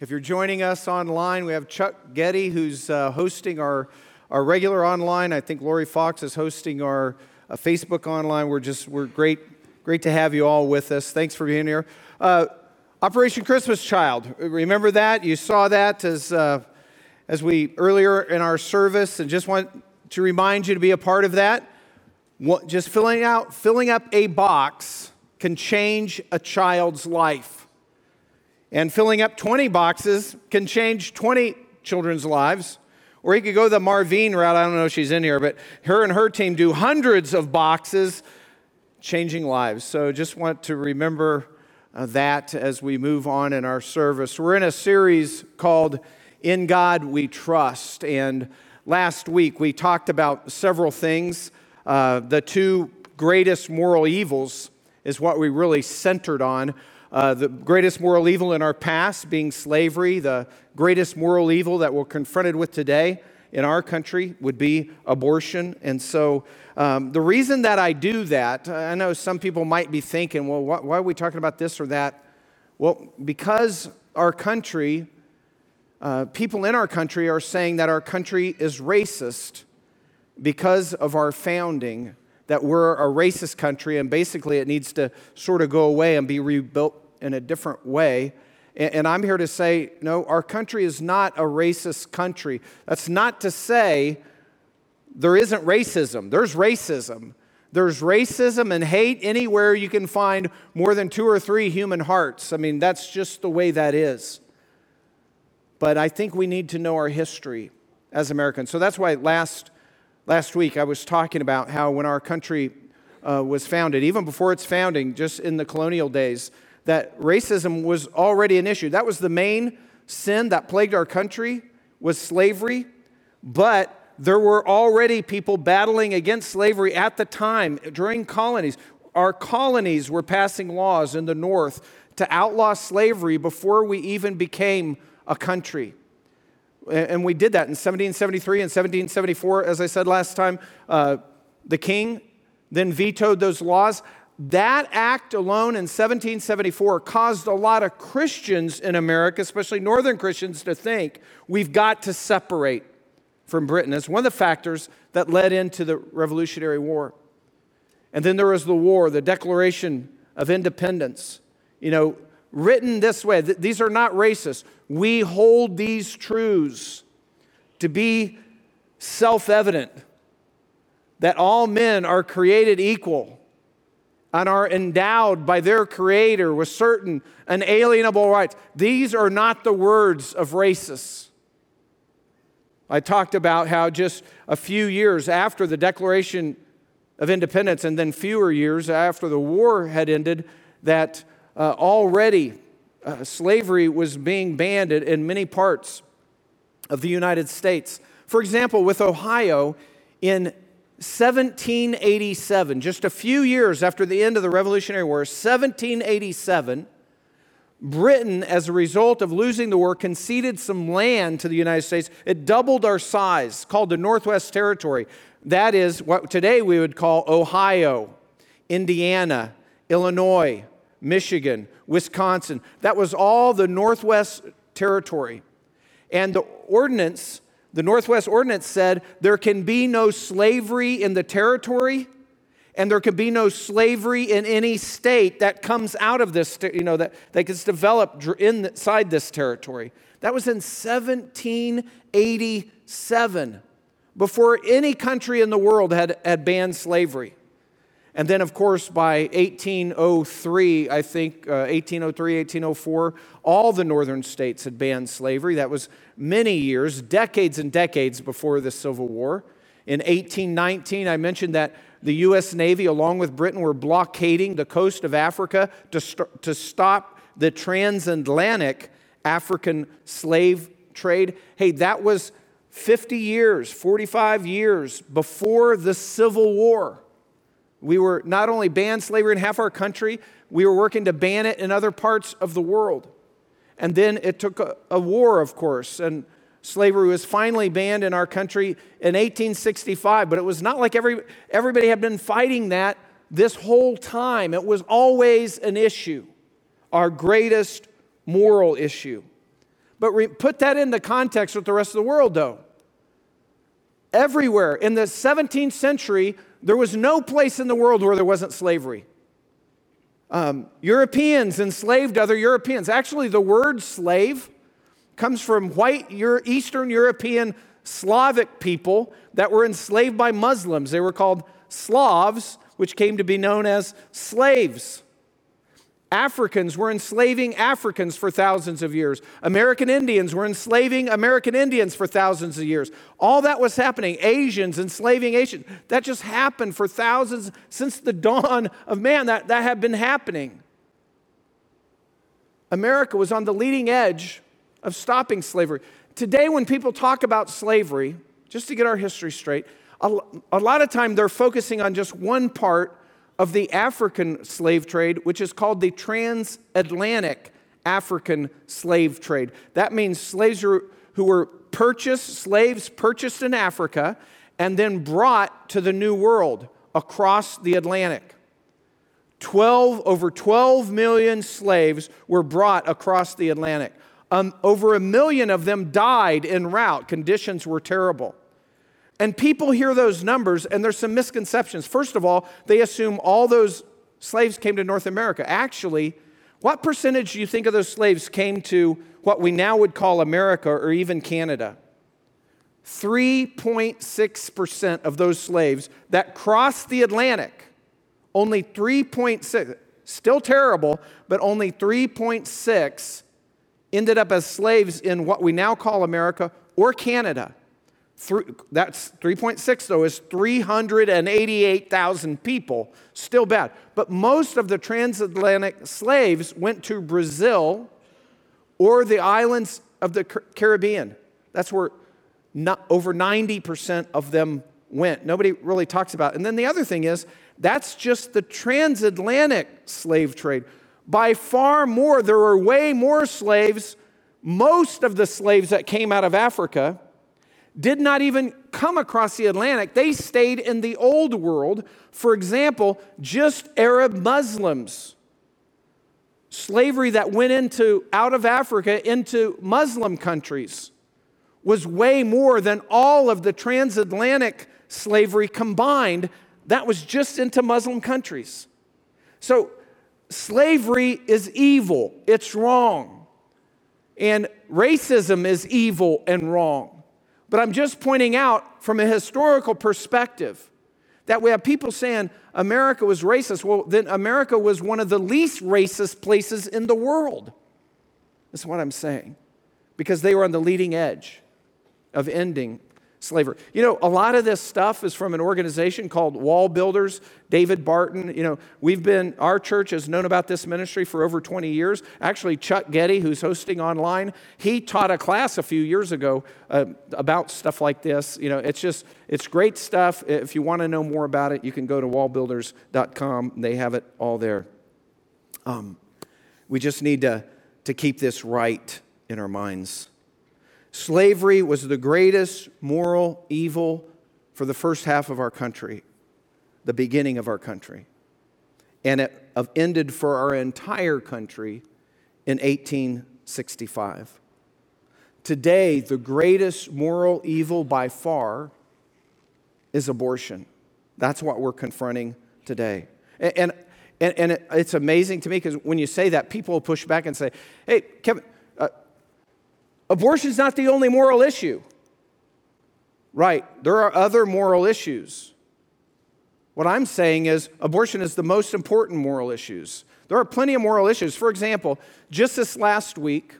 If you're joining us online, we have Chuck Getty who's uh, hosting our, our regular online. I think Lori Fox is hosting our uh, Facebook online. We're just, we're great, great to have you all with us. Thanks for being here. Uh, Operation Christmas Child. Remember that? You saw that as, uh, as we earlier in our service, and just want to remind you to be a part of that. Just filling out, filling up a box can change a child's life. And filling up 20 boxes can change 20 children's lives. Or you could go the Marvine route. I don't know if she's in here, but her and her team do hundreds of boxes, changing lives. So just want to remember uh, that as we move on in our service. We're in a series called In God We Trust. And last week we talked about several things. Uh, the two greatest moral evils is what we really centered on. Uh, the greatest moral evil in our past being slavery, the greatest moral evil that we're confronted with today in our country would be abortion. And so, um, the reason that I do that, I know some people might be thinking, well, why, why are we talking about this or that? Well, because our country, uh, people in our country are saying that our country is racist because of our founding that we're a racist country and basically it needs to sort of go away and be rebuilt in a different way. And I'm here to say, no, our country is not a racist country. That's not to say there isn't racism. There's racism. There's racism and hate anywhere you can find more than two or three human hearts. I mean, that's just the way that is. But I think we need to know our history as Americans. So that's why last Last week, I was talking about how when our country uh, was founded, even before its founding, just in the colonial days, that racism was already an issue. That was the main sin that plagued our country was slavery, but there were already people battling against slavery at the time during colonies. Our colonies were passing laws in the North to outlaw slavery before we even became a country. And we did that in 1773 and 1774, as I said last time. Uh, the king then vetoed those laws. That act alone in 1774 caused a lot of Christians in America, especially Northern Christians, to think we've got to separate from Britain. It's one of the factors that led into the Revolutionary War. And then there was the war, the Declaration of Independence. You know, written this way. These are not racist. We hold these truths to be self evident that all men are created equal and are endowed by their Creator with certain unalienable rights. These are not the words of racists. I talked about how just a few years after the Declaration of Independence, and then fewer years after the war had ended, that uh, already uh, slavery was being banned in many parts of the United States. For example, with Ohio in 1787, just a few years after the end of the Revolutionary War, 1787, Britain, as a result of losing the war, conceded some land to the United States. It doubled our size, called the Northwest Territory. That is what today we would call Ohio, Indiana, Illinois, Michigan, Wisconsin. That was all the Northwest Territory. And the ordinance, the Northwest Ordinance said there can be no slavery in the territory and there can be no slavery in any state that comes out of this, you know, that, that gets developed inside this territory. That was in 1787, before any country in the world had, had banned slavery. And then, of course, by 1803, I think, uh, 1803, 1804, all the northern states had banned slavery. That was many years, decades and decades before the Civil War. In 1819, I mentioned that the U.S. Navy, along with Britain, were blockading the coast of Africa to, st- to stop the transatlantic African slave trade. Hey, that was 50 years, 45 years before the Civil War. We were not only banned slavery in half our country, we were working to ban it in other parts of the world. And then it took a, a, war, of course, and slavery was finally banned in our country in 1865. But it was not like every, everybody had been fighting that this whole time. It was always an issue, our greatest moral issue. But re- put that into context with the rest of the world, though. Everywhere in the 17th century, there was no place in the world where there wasn't slavery. Um, Europeans enslaved other Europeans. Actually, the word slave comes from white Euro- Eastern European Slavic people that were enslaved by Muslims. They were called Slavs, which came to be known as slaves. Africans were enslaving Africans for thousands of years. American Indians were enslaving American Indians for thousands of years. All that was happening. Asians enslaving Asians. That just happened for thousands since the dawn of man. That, that had been happening. America was on the leading edge of stopping slavery. Today, when people talk about slavery, just to get our history straight, a, a lot of time they're focusing on just one part of the African slave trade, which is called the transatlantic African slave trade. That means slaves who were purchased, slaves purchased in Africa, and then brought to the New World across the Atlantic. 12, over 12 million slaves were brought across the Atlantic. Um, over a million of them died en route. Conditions were terrible. And people hear those numbers, and there's some misconceptions. First of all, they assume all those slaves came to North America. Actually, what percentage do you think of those slaves came to what we now would call America or even Canada? 3.6% of those slaves that crossed the Atlantic, only 3.6, still terrible, but only 3.6 ended up as slaves in what we now call America or Canada. That's 3.6 though is 388,000 people. Still bad. But most of the transatlantic slaves went to Brazil or the islands of the Caribbean. That's where over 90% of them went. Nobody really talks about it. And then the other thing is, that's just the transatlantic slave trade. By far more, there were way more slaves. Most of the slaves that came out of Africa did not even come across the Atlantic. They stayed in the old world. For example, just Arab Muslims. Slavery that went into out of Africa into Muslim countries was way more than all of the transatlantic slavery combined. That was just into Muslim countries. So slavery is evil. It's wrong. And racism is evil and wrong. But I'm just pointing out from a historical perspective that we have people saying America was racist. Well, then America was one of the least racist places in the world. That's what I'm saying. Because they were on the leading edge of ending slavery. You know, a lot of this stuff is from an organization called WallBuilders, David Barton. You know, we've been, our church has known about this ministry for over 20 years. Actually, Chuck Getty, who's hosting online, he taught a class a few years ago uh, about stuff like this. You know, it's just, it's great stuff. If you want to know more about it, you can go to wallbuilders.com. They have it all there. Um, we just need to, to keep this right in our minds. Slavery was the greatest moral evil for the first half of our country, the beginning of our country. And it ended for our entire country in 1865. Today, the greatest moral evil by far is abortion. That's what we're confronting today. And, and, and it's amazing to me because when you say that, people will push back and say, hey, Kevin, Abortion is not the only moral issue. Right, there are other moral issues. What I'm saying is, abortion is the most important moral issues. There are plenty of moral issues. For example, just this last week,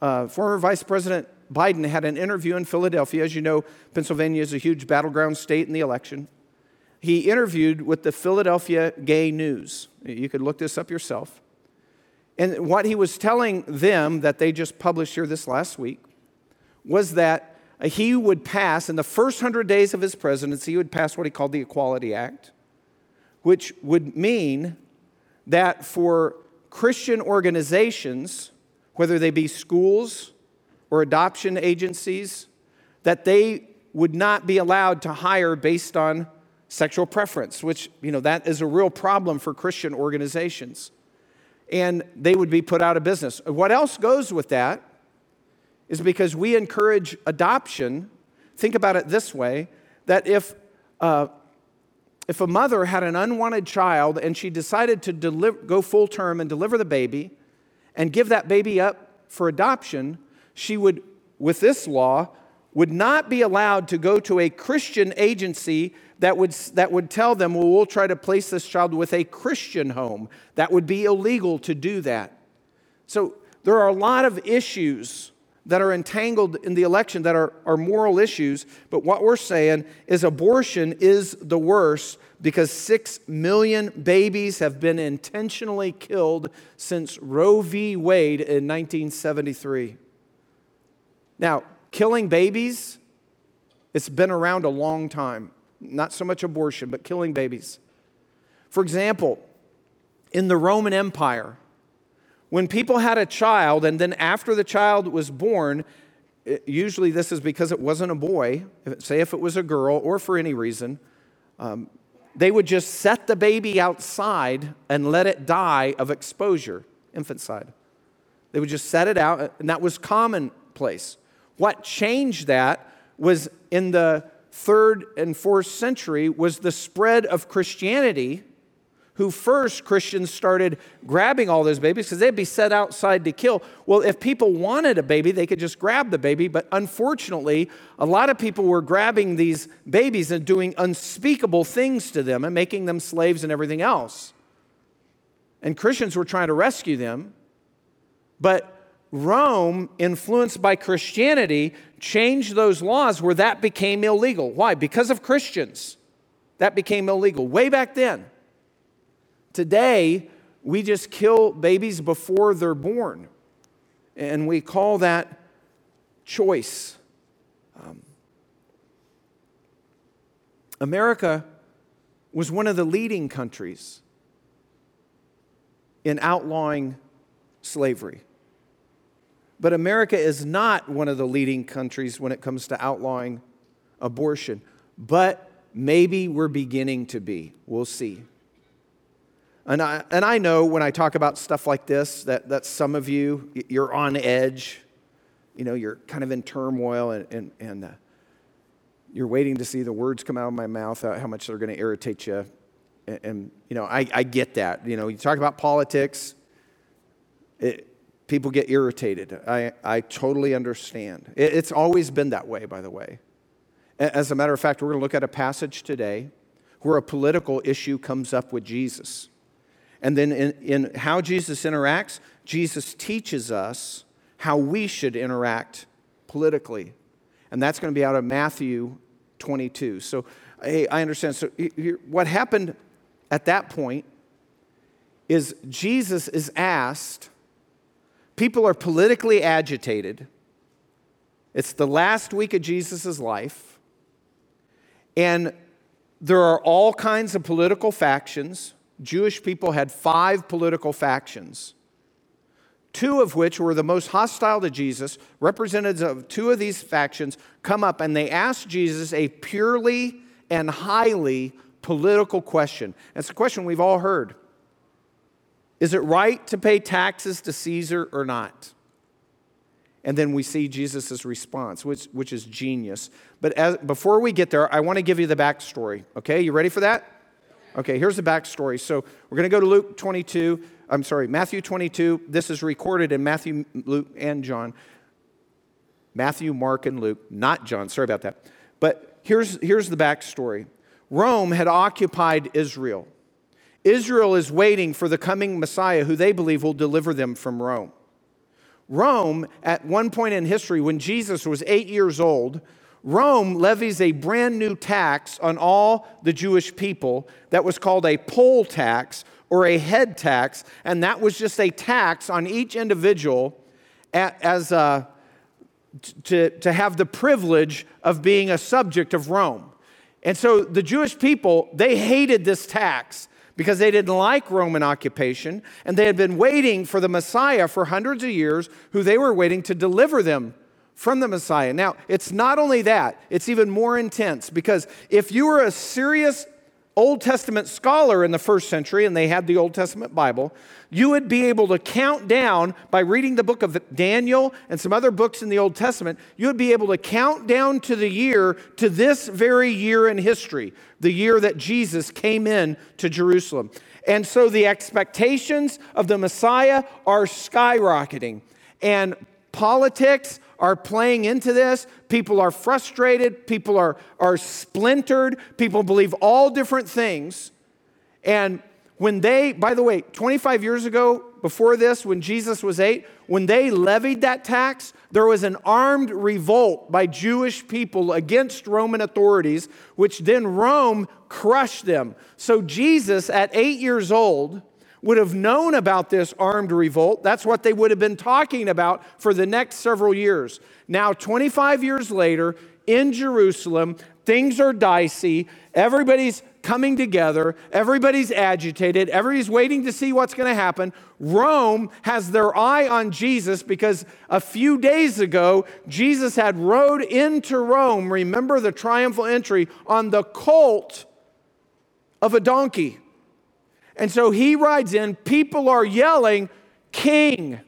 uh, former Vice President Biden had an interview in Philadelphia. As you know, Pennsylvania is a huge battleground state in the election. He interviewed with the Philadelphia Gay News. You could look this up yourself. And what he was telling them that they just published here this last week was that he would pass, in the first hundred days of his presidency, he would pass what he called the Equality Act, which would mean that for Christian organizations, whether they be schools or adoption agencies, that they would not be allowed to hire based on sexual preference, which, you know, that is a real problem for Christian organizations and they would be put out of business. What else goes with that is because we encourage adoption. Think about it this way that if, uh, if a mother had an unwanted child and she decided to deliver, go full term and deliver the baby and give that baby up for adoption, she would, with this law, would not be allowed to go to a Christian agency that would, that would tell them, well, we'll try to place this child with a Christian home. That would be illegal to do that. So there are a lot of issues that are entangled in the election that are, are moral issues, but what we're saying is abortion is the worst because six million babies have been intentionally killed since Roe v. Wade in 1973. Now, killing babies, it's been around a long time. Not so much abortion, but killing babies. For example, in the Roman Empire, when people had a child and then after the child was born, usually this is because it wasn't a boy, say if it was a girl or for any reason, um, they would just set the baby outside and let it die of exposure, infanticide. They would just set it out, and that was commonplace. What changed that was in the third and fourth century was the spread of Christianity who first Christians started grabbing all those babies because they'd be set outside to kill. Well, if people wanted a baby, they could just grab the baby. But unfortunately, a lot of people were grabbing these babies and doing unspeakable things to them and making them slaves and everything else. And Christians were trying to rescue them. But Rome, influenced by Christianity, changed those laws where that became illegal. Why? Because of Christians. That became illegal way back then. Today, we just kill babies before they're born, and we call that choice. Um, America was one of the leading countries in outlawing slavery. But America is not one of the leading countries when it comes to outlawing abortion. But maybe we're beginning to be. We'll see. And I, and I know when I talk about stuff like this that, that some of you, you're on edge. You know, you're kind of in turmoil and, and, and uh, you're waiting to see the words come out of my mouth, uh, how much they're going to irritate you. And, and, you know, I, I get that. You know, you talk about politics, it, people get irritated. I, I totally understand. It, it's always been that way, by the way. As a matter of fact, we're going to look at a passage today where a political issue comes up with Jesus. And then in, in how Jesus interacts, Jesus teaches us how we should interact politically. And that's going to be out of Matthew 22. So, hey, I understand. So, what happened at that point is Jesus is asked, people are politically agitated. It's the last week of Jesus' life. And there are all kinds of political factions. Jewish people had five political factions, two of which were the most hostile to Jesus. Representatives of two of these factions come up and they ask Jesus a purely and highly political question. It's a question we've all heard Is it right to pay taxes to Caesar or not? And then we see Jesus' response, which, which is genius. But as, before we get there, I want to give you the backstory. Okay, you ready for that? Okay, here's the backstory. So we're going to go to Luke 22. I'm sorry, Matthew 22. This is recorded in Matthew, Luke, and John. Matthew, Mark, and Luke, not John. Sorry about that. But here's, here's the backstory Rome had occupied Israel. Israel is waiting for the coming Messiah who they believe will deliver them from Rome. Rome, at one point in history, when Jesus was eight years old, Rome levies a brand new tax on all the Jewish people that was called a poll tax or a head tax, and that was just a tax on each individual as uh, a, to, to have the privilege of being a subject of Rome. And so the Jewish people, they hated this tax because they didn't like Roman occupation, and they had been waiting for the Messiah for hundreds of years, who they were waiting to deliver them from the Messiah. Now, it's not only that, it's even more intense because if you were a serious Old Testament scholar in the first century, and they had the Old Testament Bible, you would be able to count down by reading the book of Daniel and some other books in the Old Testament. You would be able to count down to the year, to this very year in history, the year that Jesus came in to Jerusalem. And so the expectations of the Messiah are skyrocketing. And politics are playing into this. People are frustrated. People are, are splintered. People believe all different things. And when they, by the way, 25 years ago, before this, when Jesus was eight, when they levied that tax, there was an armed revolt by Jewish people against Roman authorities, which then Rome crushed them. So Jesus, at eight years old, would have known about this armed revolt. That's what they would have been talking about for the next several years. Now, 25 years later, in Jerusalem, things are dicey. Everybody's coming together. Everybody's agitated. Everybody's waiting to see what's going to happen. Rome has their eye on Jesus because a few days ago, Jesus had rode into Rome. Remember the triumphal entry on the colt of a donkey. And so he rides in. People are yelling, King.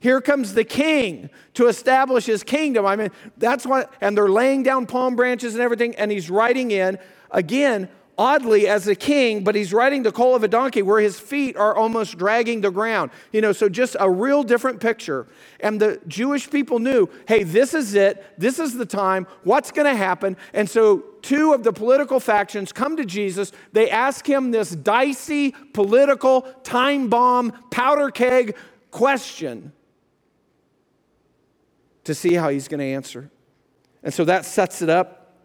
Here comes the king to establish his kingdom. I mean, that's what, and they're laying down palm branches and everything, and he's riding in. Again, oddly as a king, but he's riding the colt of a donkey where his feet are almost dragging the ground. You know, so just a real different picture. And the Jewish people knew, hey, this is it. This is the time. What's going to happen? And so two of the political factions come to Jesus. They ask him this dicey, political, time bomb, powder keg question to see how he's going to answer. And so that sets it up.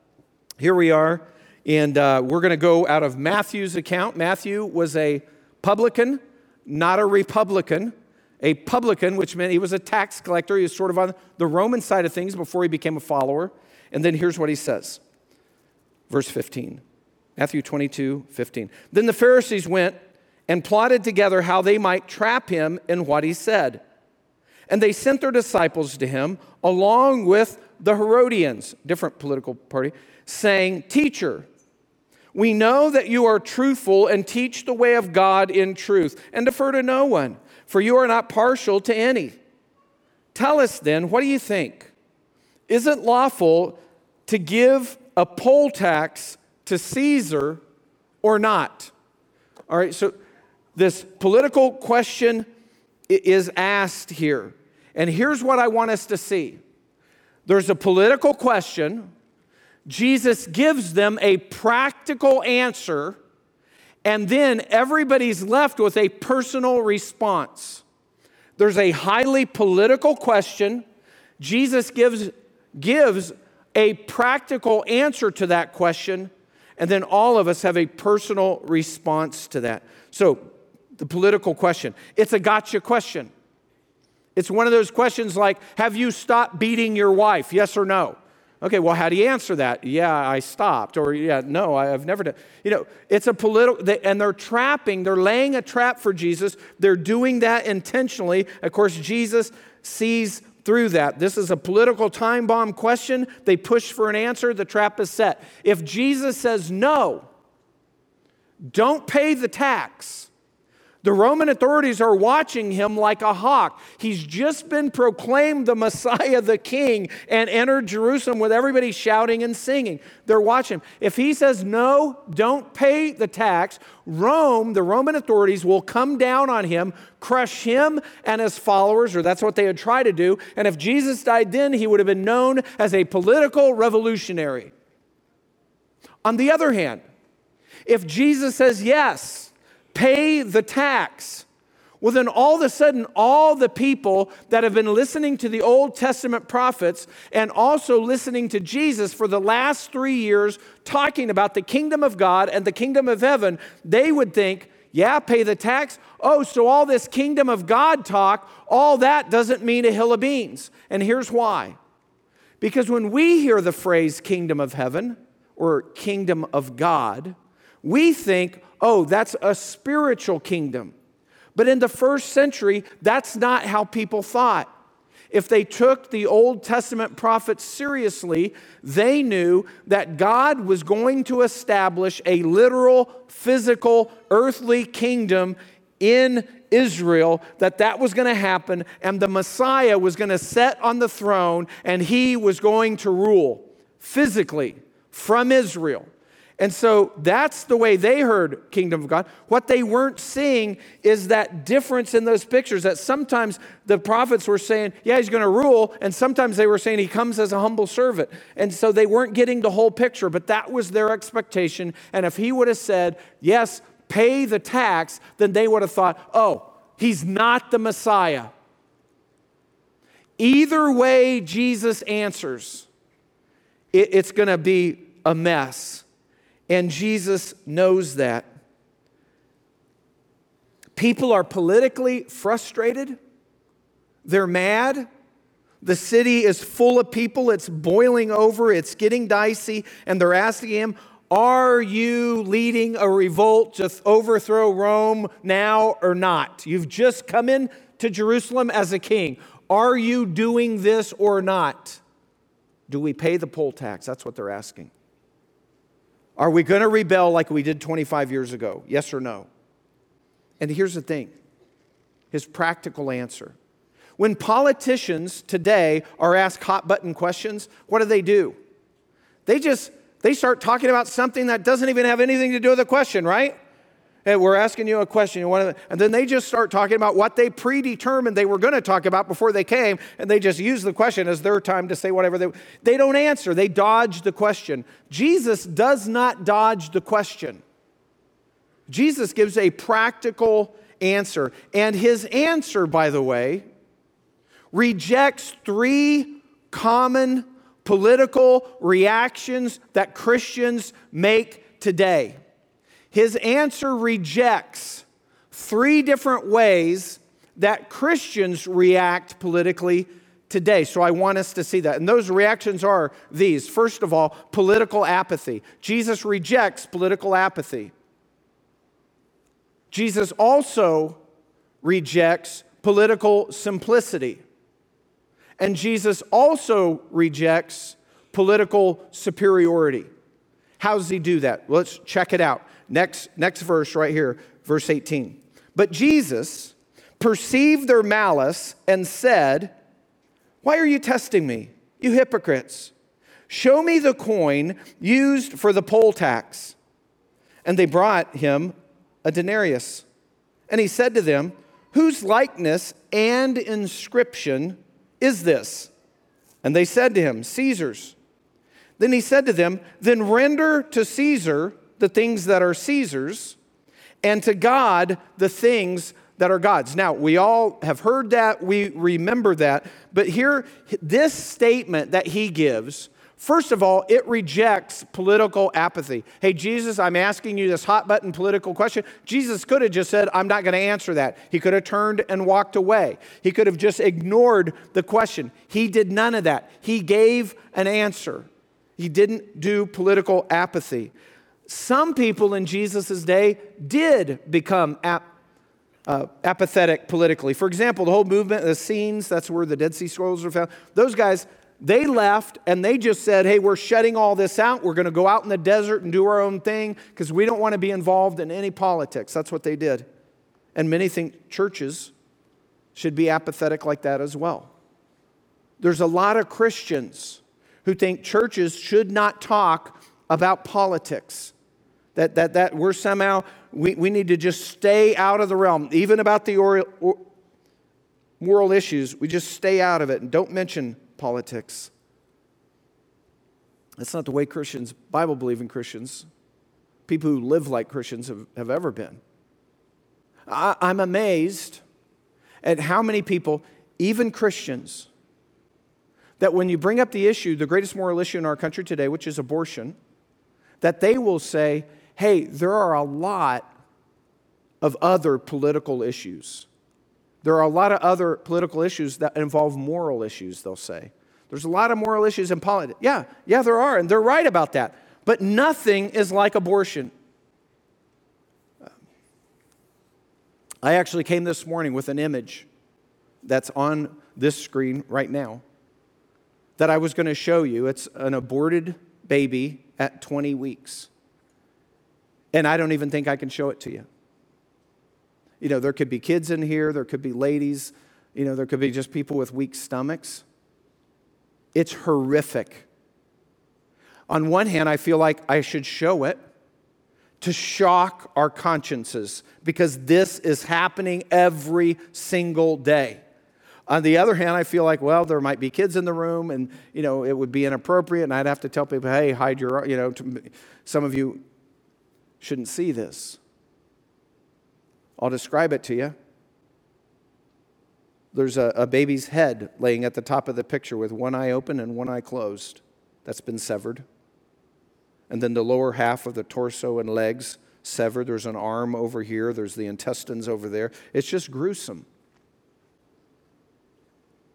Here we are and uh, we're going to go out of Matthew's account. Matthew was a publican, not a Republican. A publican, which meant he was a tax collector. He was sort of on the Roman side of things before he became a follower. And then here's what he says verse 15 Matthew 22 15. Then the Pharisees went and plotted together how they might trap him in what he said. And they sent their disciples to him along with the Herodians, different political party, saying, Teacher, we know that you are truthful and teach the way of God in truth, and defer to no one, for you are not partial to any. Tell us then, what do you think? Is it lawful to give a poll tax to Caesar or not? All right, so this political question is asked here. And here's what I want us to see there's a political question Jesus gives them a practical answer, and then everybody's left with a personal response. There's a highly political question. Jesus gives, gives a practical answer to that question, and then all of us have a personal response to that. So, the political question it's a gotcha question. It's one of those questions like Have you stopped beating your wife? Yes or no? Okay, well, how do you answer that? Yeah, I stopped. Or, yeah, no, I've never done. You know, it's a political, and they're trapping, they're laying a trap for Jesus. They're doing that intentionally. Of course, Jesus sees through that. This is a political time bomb question. They push for an answer, the trap is set. If Jesus says no, don't pay the tax, the Roman authorities are watching him like a hawk. He's just been proclaimed the Messiah, the King, and entered Jerusalem with everybody shouting and singing. They're watching. Him. If he says, No, don't pay the tax, Rome, the Roman authorities, will come down on him, crush him and his followers, or that's what they had tried to do. And if Jesus died then, he would have been known as a political revolutionary. On the other hand, if Jesus says yes, pay the tax. Well, then all of a sudden, all the people that have been listening to the Old Testament prophets and also listening to Jesus for the last three years talking about the kingdom of God and the kingdom of heaven, they would think, yeah, pay the tax. Oh, so all this kingdom of God talk, all that doesn't mean a hill of beans. And here's why. Because when we hear the phrase kingdom of heaven or kingdom of God, we think, oh, that's a spiritual kingdom. But in the first century, that's not how people thought. if they took the Old Testament prophets seriously, they knew that God was going to establish a literal, physical, earthly kingdom in Israel, that that was going to happen, and the Messiah was going to sit on the throne and he was going to rule physically from Israel. And so that's the way they heard kingdom of God. What they weren't seeing is that difference in those pictures that sometimes the prophets were saying, yeah, he's going to rule, and sometimes they were saying he comes as a humble servant. And so they weren't getting the whole picture, but that was their expectation. And if he would have said, yes, pay the tax, then they would have thought, oh, he's not the Messiah. Either way Jesus answers, it's going to be a mess. And Jesus knows that. People are politically frustrated, they're mad. The city is full of people, it's boiling over, it's getting dicey, and they're asking him, Are you leading a revolt to overthrow Rome now or not? You've just come in to Jerusalem as a king. Are you doing this or not? Do we pay the poll tax? That's what they're asking. Are we going to rebel like we did 25 years ago? Yes or no? And here's the thing his practical answer. When politicians today are asked hot button questions, what do they do? They just they start talking about something that doesn't even have anything to do with the question, right? Hey, we're asking you a question. And then they just start talking about what they predetermined they were going to talk about before they came, and they just use the question as their time to say whatever they They don't answer, they dodge the question. Jesus does not dodge the question. Jesus gives a practical answer. And his answer, by the way, rejects three common political reactions that Christians make today. His answer rejects three different ways that Christians react politically today. So I want us to see that. And those reactions are these. First of all, political apathy. Jesus rejects political apathy. Jesus also rejects political simplicity. And Jesus also rejects political superiority. How does he do that? Let's check it out. Next, next verse right here, verse 18. But Jesus perceived their malice and said, Why are you testing me, you hypocrites? Show me the coin used for the poll tax. And they brought him a denarius. And he said to them, Whose likeness and inscription is this? And they said to him, Caesar's. Then he said to them, Then render to Caesar the things that are Caesar's, and to God the things that are God's. Now, we all have heard that, we remember that, but here, this statement that he gives, first of all, it rejects political apathy. Hey, Jesus, I'm asking you this hot button political question. Jesus could have just said, I'm not going to answer that. He could have turned and walked away. He could have just ignored the question. He did none of that. He gave an answer. He didn't do political apathy some people in Jesus' day did become ap- uh, apathetic politically. For example, the whole movement, the Essenes, that's where the Dead Sea Scrolls are found. Those guys, they left and they just said, hey, we're shutting all this out. We're going to go out in the desert and do our own thing because we don't want to be involved in any politics. That's what they did. And many think churches should be apathetic like that as well. There's a lot of Christians who think churches should not talk about politics that, that, that we're somehow, we, we need to just stay out of the realm, even about the or, or, moral issues, we just stay out of it and don't mention politics. That's not the way Christians, Bible believing Christians, people who live like Christians have, have ever been. I, I'm amazed at how many people, even Christians, that when you bring up the issue, the greatest moral issue in our country today, which is abortion, that they will say, hey, there are a lot of other political issues. There are a lot of other political issues that involve moral issues, they'll say. There's a lot of moral issues in politics. Yeah, yeah, there are, and they're right about that. But nothing is like abortion. I actually came this morning with an image that's on this screen right now that I was going to show you. It's an aborted baby at 20 weeks. And I don't even think I can show it to you. You know, there could be kids in here, there could be ladies, you know, there could be just people with weak stomachs. It's horrific. On one hand, I feel like I should show it to shock our consciences because this is happening every single day. On the other hand, I feel like, well, there might be kids in the room and, you know, it would be inappropriate and I'd have to tell people, hey, hide your, you know, some of you shouldn't see this. I'll describe it to you. There's a, a baby's head laying at the top of the picture with one eye open and one eye closed. That's been severed. And then the lower half of the torso and legs severed. There's an arm over here, there's the intestines over there. It's just gruesome.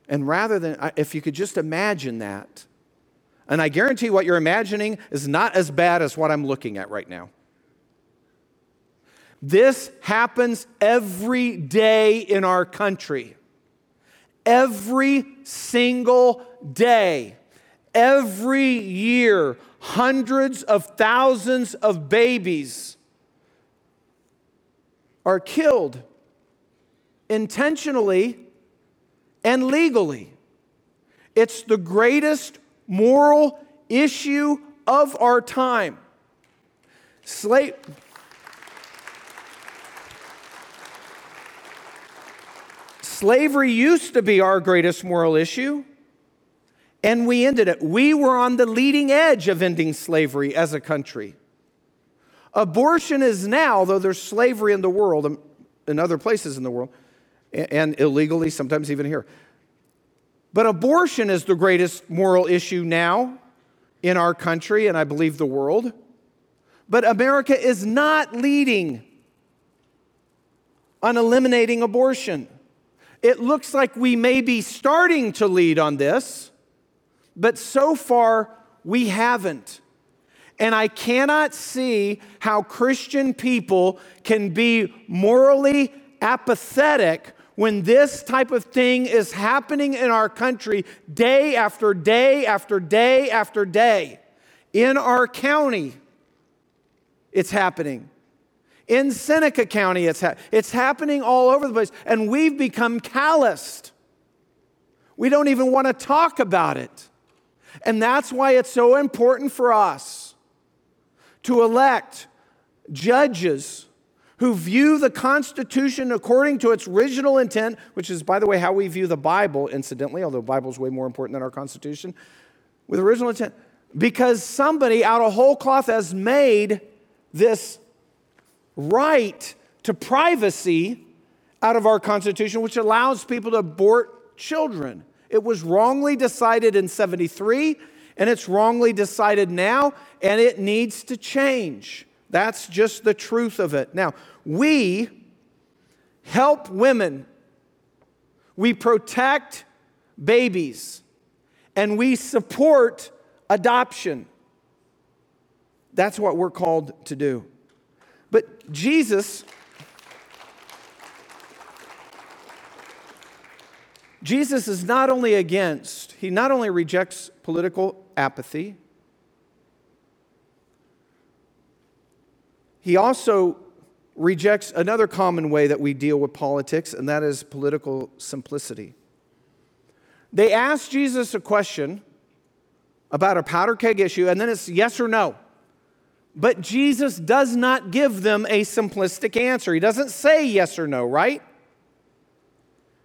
And rather than, if you could just imagine that, and I guarantee what you're imagining is not as bad as what I'm looking at right now. This happens every day in our country. Every single day. Every year, hundreds of thousands of babies are killed intentionally and legally. It's the greatest moral issue of our time. Slave. Slavery used to be our greatest moral issue, and we ended it. We were on the leading edge of ending slavery as a country. Abortion is now, though there's slavery in the world, um, in other places in the world, and illegally, sometimes even here. But abortion is the greatest moral issue now in our country, and I believe the world. But America is not leading on eliminating abortion. It looks like we may be starting to lead on this, but so far we haven't. And I cannot see how Christian people can be morally apathetic when this type of thing is happening in our country day after day after day after day. In our county, it's happening. In Seneca County, it's, ha- it's happening all over the place. And we've become calloused. We don't even want to talk about it. And that's why it's so important for us to elect judges who view the Constitution according to its original intent, which is, by the way, how we view the Bible, incidentally, although the Bible is way more important than our Constitution, with original intent, because somebody out of whole cloth has made this right to privacy out of our Constitution, which allows people to abort children. It was wrongly decided in 73, and it's wrongly decided now, and it needs to change. That's just the truth of it. Now, we help women, we protect babies, and we support adoption. That's what we're called to do. But Jesus, Jesus is not only against, he not only rejects political apathy, he also rejects another common way that we deal with politics, and that is political simplicity. They ask Jesus a question about a powder keg issue, and then it's yes or no. But Jesus does not give them a simplistic answer. He doesn't say yes or no, right?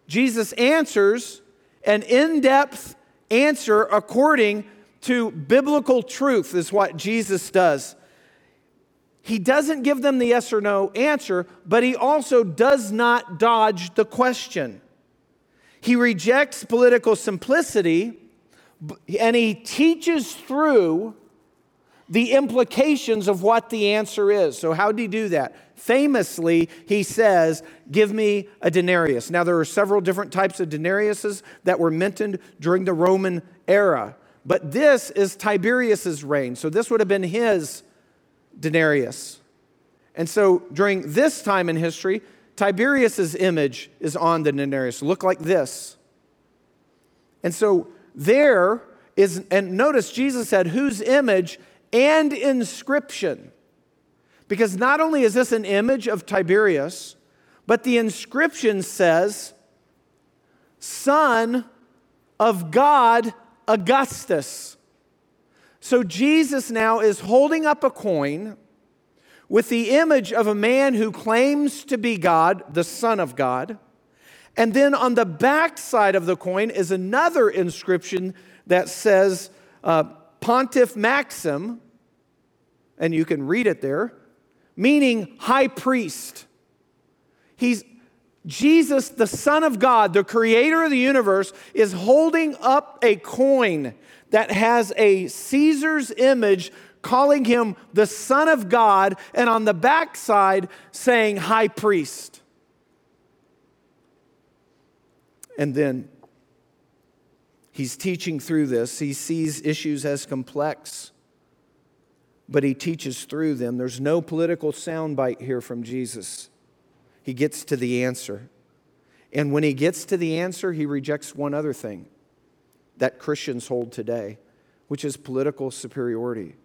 Jesus answers an in depth answer according to biblical truth, is what Jesus does he doesn't give them the yes or no answer, but he also does not dodge the question. He rejects political simplicity and he teaches through the implications of what the answer is. So, how did he do that? Famously, he says, Give me a denarius. Now, there are several different types of denariuses that were mentioned during the Roman era, but this is Tiberius's reign. So, this would have been his denarius. And so during this time in history, Tiberius's image is on the denarius. Look like this. And so there is, and notice Jesus said, whose image and inscription. Because not only is this an image of Tiberius, but the inscription says, Son of God Augustus. So Jesus now is holding up a coin with the image of a man who claims to be God, the Son of God. And then on the back side of the coin is another inscription that says uh, Pontiff Maxim, and you can read it there, meaning high priest. He's Jesus, the Son of God, the creator of the universe, is holding up a coin that has a Caesar's image calling him the Son of God, and on the backside saying high priest. And then he's teaching through this. He sees issues as complex, but he teaches through them. There's no political soundbite here from Jesus. He gets to the answer. And when he gets to the answer, he rejects one other thing that Christians hold today, which is political superiority.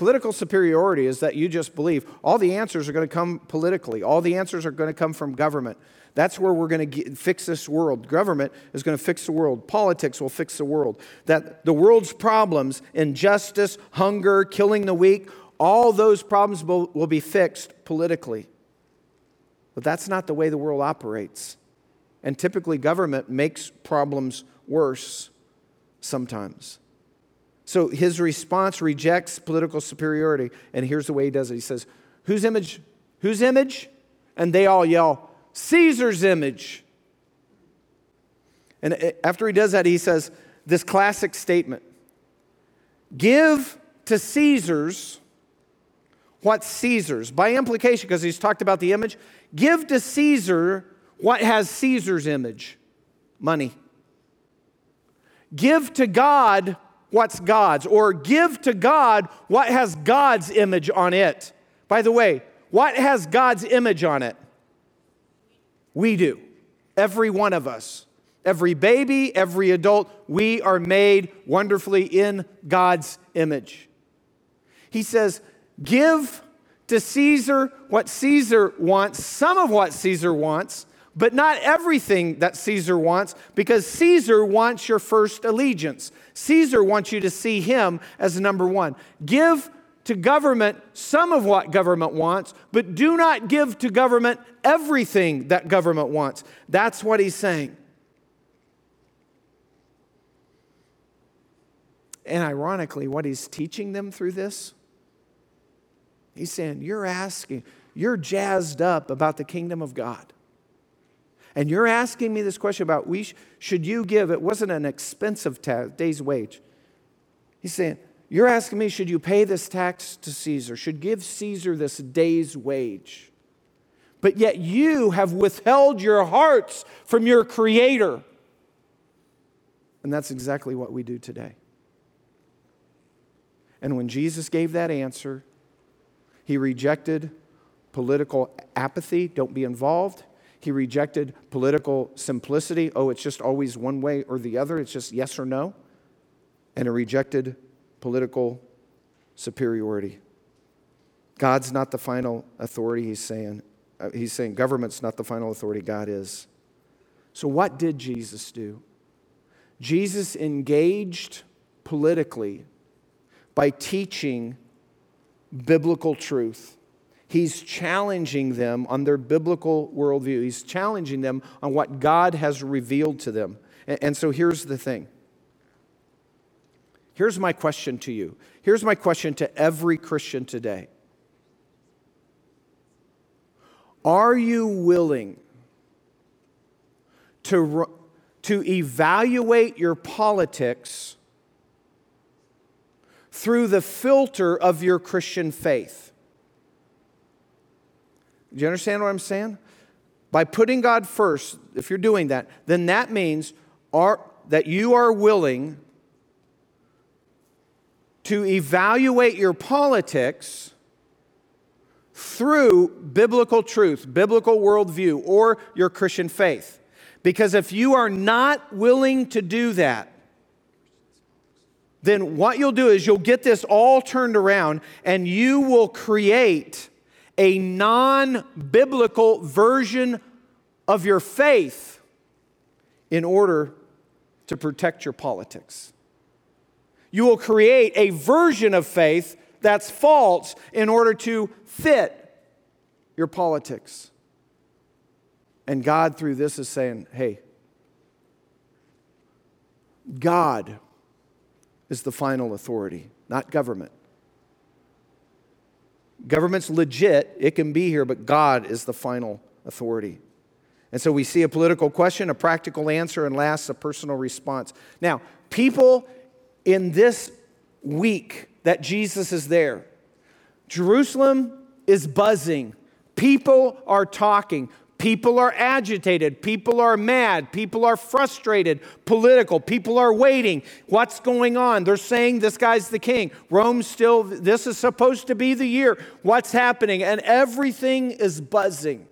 Political superiority is that you just believe all the answers are going to come politically, all the answers are going to come from government. That's where we're going to get, fix this world. Government is going to fix the world. Politics will fix the world. That the world's problems, injustice, hunger, killing the weak, all those problems will, will be fixed politically. But that's not the way the world operates. And typically, government makes problems worse sometimes. So his response rejects political superiority. And here's the way he does it he says, Whose image? Whose image? And they all yell, Caesar's image. And eh, after he does that, he says this classic statement Give to Caesar's what Caesar's. By implication, because he's talked about the image, give to Caesar what has Caesar's image money. Give to God what's God's, or give to God what has God's image on it. By the way, what has God's image on it? We do. Every one of us. Every baby, every adult, we are made wonderfully in God's image. He says, Give to Caesar what Caesar wants, some of what Caesar wants, but not everything that Caesar wants, because Caesar wants your first allegiance. Caesar wants you to see him as number one. Give to government some of what government wants, but do not give to government everything that government wants. That's what he's saying. And ironically, what he's teaching them through this, he's saying, You're asking, you're jazzed up about the kingdom of God. And you're asking me this question about we sh- should you give, it wasn't an expensive day's wage. He's saying, you're asking me, should you pay this tax to Caesar? Should give Caesar this day's wage? But yet you have withheld your hearts from your Creator. And that's exactly what we do today. And when Jesus gave that answer, he rejected political apathy, don't be involved. He rejected political simplicity, oh, it's just always one way or the other, it's just yes or no. And he rejected political superiority. God's not the final authority, he's saying. Uh, he's saying government's not the final authority, God is. So, what did Jesus do? Jesus engaged politically by teaching biblical truth. He's challenging them on their biblical worldview. He's challenging them on what God has revealed to them. And, so here's the thing Here's my question to you. Here's my question to every Christian today Are you willing to, to evaluate your politics through the filter of your Christian faith? Do you understand what I'm saying? By putting God first, if you're doing that, then that means are, that you are willing to evaluate your politics through biblical truth, biblical worldview, or your Christian faith. Because if you are not willing to do that, then what you'll do is you'll get this all turned around and you will create a non biblical version of your faith in order to protect your politics. You will create a version of faith that's false in order to fit your politics. And God, through this, is saying, hey, God is the final authority, not government. Government's legit, it can be here, but God is the final authority. And so we see a political question, a practical answer, and last, a personal response. Now, people in this week that Jesus is there, Jerusalem is buzzing. People are talking. People are agitated. People are mad. People are frustrated. Political. People are waiting. What's going on? They're saying this guy's the king. Rome still, this is supposed to be the year. What's happening? And everything is buzzing.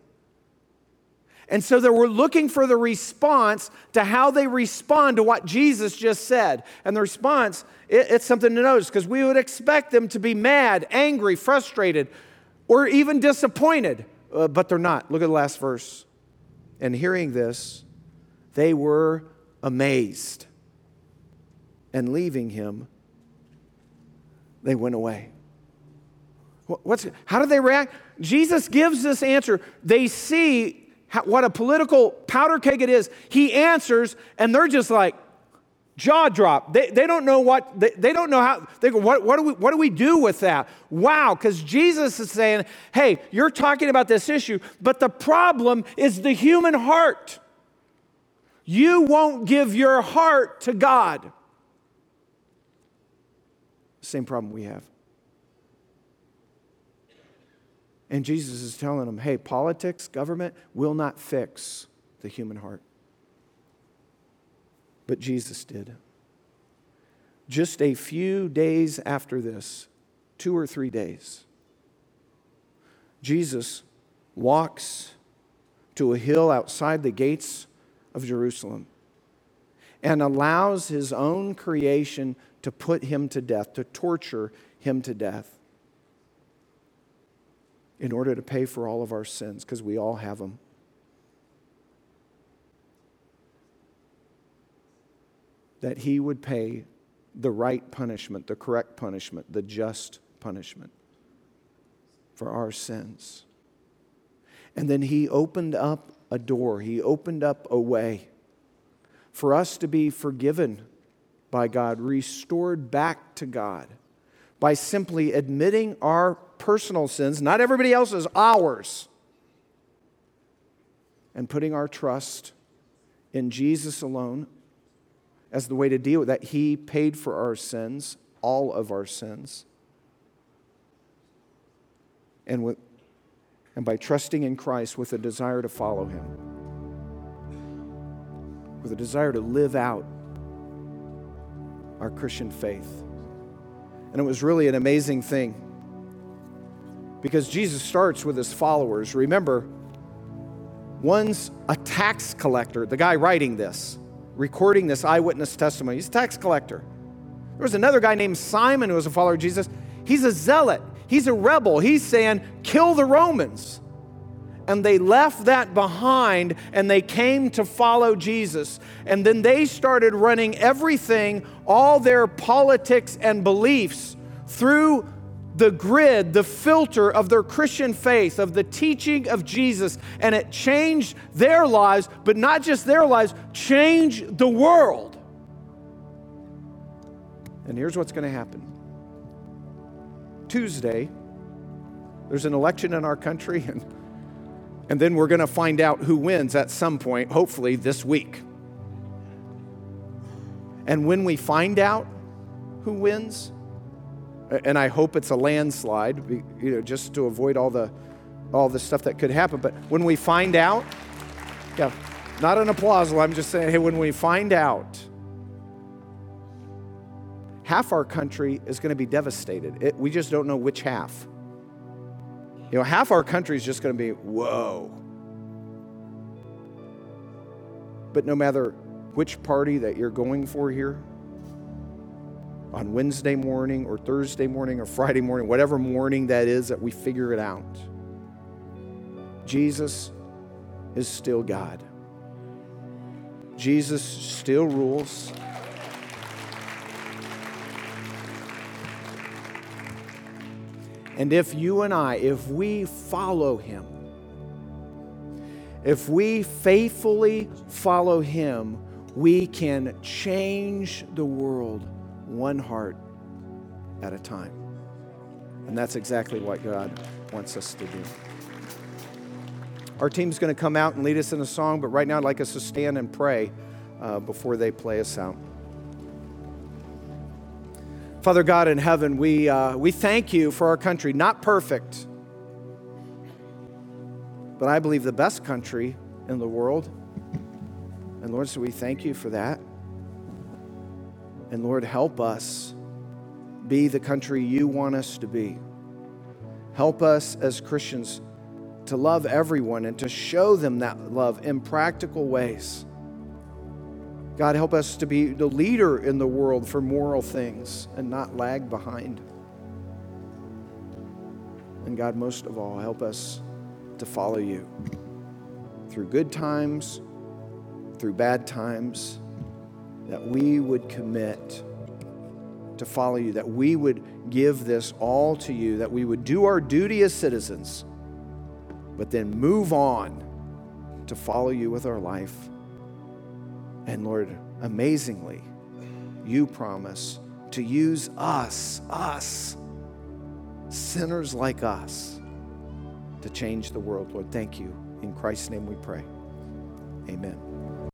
And so they were looking for the response to how they respond to what Jesus just said. And the response, it, it's something to notice because we would expect them to be mad, angry, frustrated, or even disappointed uh, but they're not. Look at the last verse. And hearing this, they were amazed. And leaving him, they went away. What's, how do they react? Jesus gives this answer. They see how, what a political powder keg it is. He answers, and they're just like, jaw drop. They, they don't know what, they, they don't know how, they go, what, what, do we, what do we do with that? Wow, because Jesus is saying, hey, you're talking about this issue, but the problem is the human heart. You won't give your heart to God. Same problem we have. And Jesus is telling them, hey, politics, government will not fix the human heart but Jesus did. Just a few days after this, two or three days, Jesus walks to a hill outside the gates of Jerusalem and allows his own creation to put him to death, to torture him to death, in order to pay for all of our sins, because we all have them. That he would pay the right punishment, the correct punishment, the just punishment for our sins. And then he opened up a door, he opened up a way for us to be forgiven by God, restored back to God by simply admitting our personal sins, not everybody else's, ours, and putting our trust in Jesus alone as the way to deal with that. He paid for our sins, all of our sins. And, with, and by trusting in Christ with a desire to follow Him, with a desire to live out our Christian faith. And it was really an amazing thing because Jesus starts with his followers. Remember, one's a tax collector, the guy writing this recording this eyewitness testimony. He's a tax collector. There was another guy named Simon who was a follower of Jesus. He's a zealot, he's a rebel. He's saying, kill the Romans. And they left that behind and they came to follow Jesus. And then they started running everything, all their politics and beliefs, through the grid, the filter of their Christian faith, of the teaching of Jesus, and it changed their lives, but not just their lives, changed the world. And here's what's going to happen Tuesday, there's an election in our country, and, and then we're going to find out who wins at some point, hopefully this week. And when we find out who wins, and I hope it's a landslide, you know, just to avoid all the all the stuff that could happen. But when we find out, yeah, not an applause. I'm just saying, hey, when we find out, half our country is going to be devastated. It, we just don't know which half. You know, half our country is just going to be whoa. But no matter which party that you're going for here, on Wednesday morning or Thursday morning or Friday morning, whatever morning that is that we figure it out, Jesus is still God. Jesus still rules. And if you and I, if we follow him, if we faithfully follow him, we can change the world one heart at a time. And that's exactly what God wants us to do. Our team's going to come out and lead us in a song, but right now I'd like us to stand and pray uh, before they play us out. Father God in heaven, we, uh, we thank you for our country. Not perfect, but I believe the best country in the world. And Lord, so we thank you for that. And Lord, help us be the country you want us to be. Help us as Christians to love everyone and to show them that love in practical ways. God, help us to be the leader in the world for moral things and not lag behind. And God, most of all, help us to follow you through good times, through bad times, that we would commit to follow you, that we would give this all to you, that we would do our duty as citizens, but then move on to follow you with our life and Lord, amazingly, you promise to use us, us, sinners like us, to change the world. Lord, thank you. In Christ's name we pray. Amen.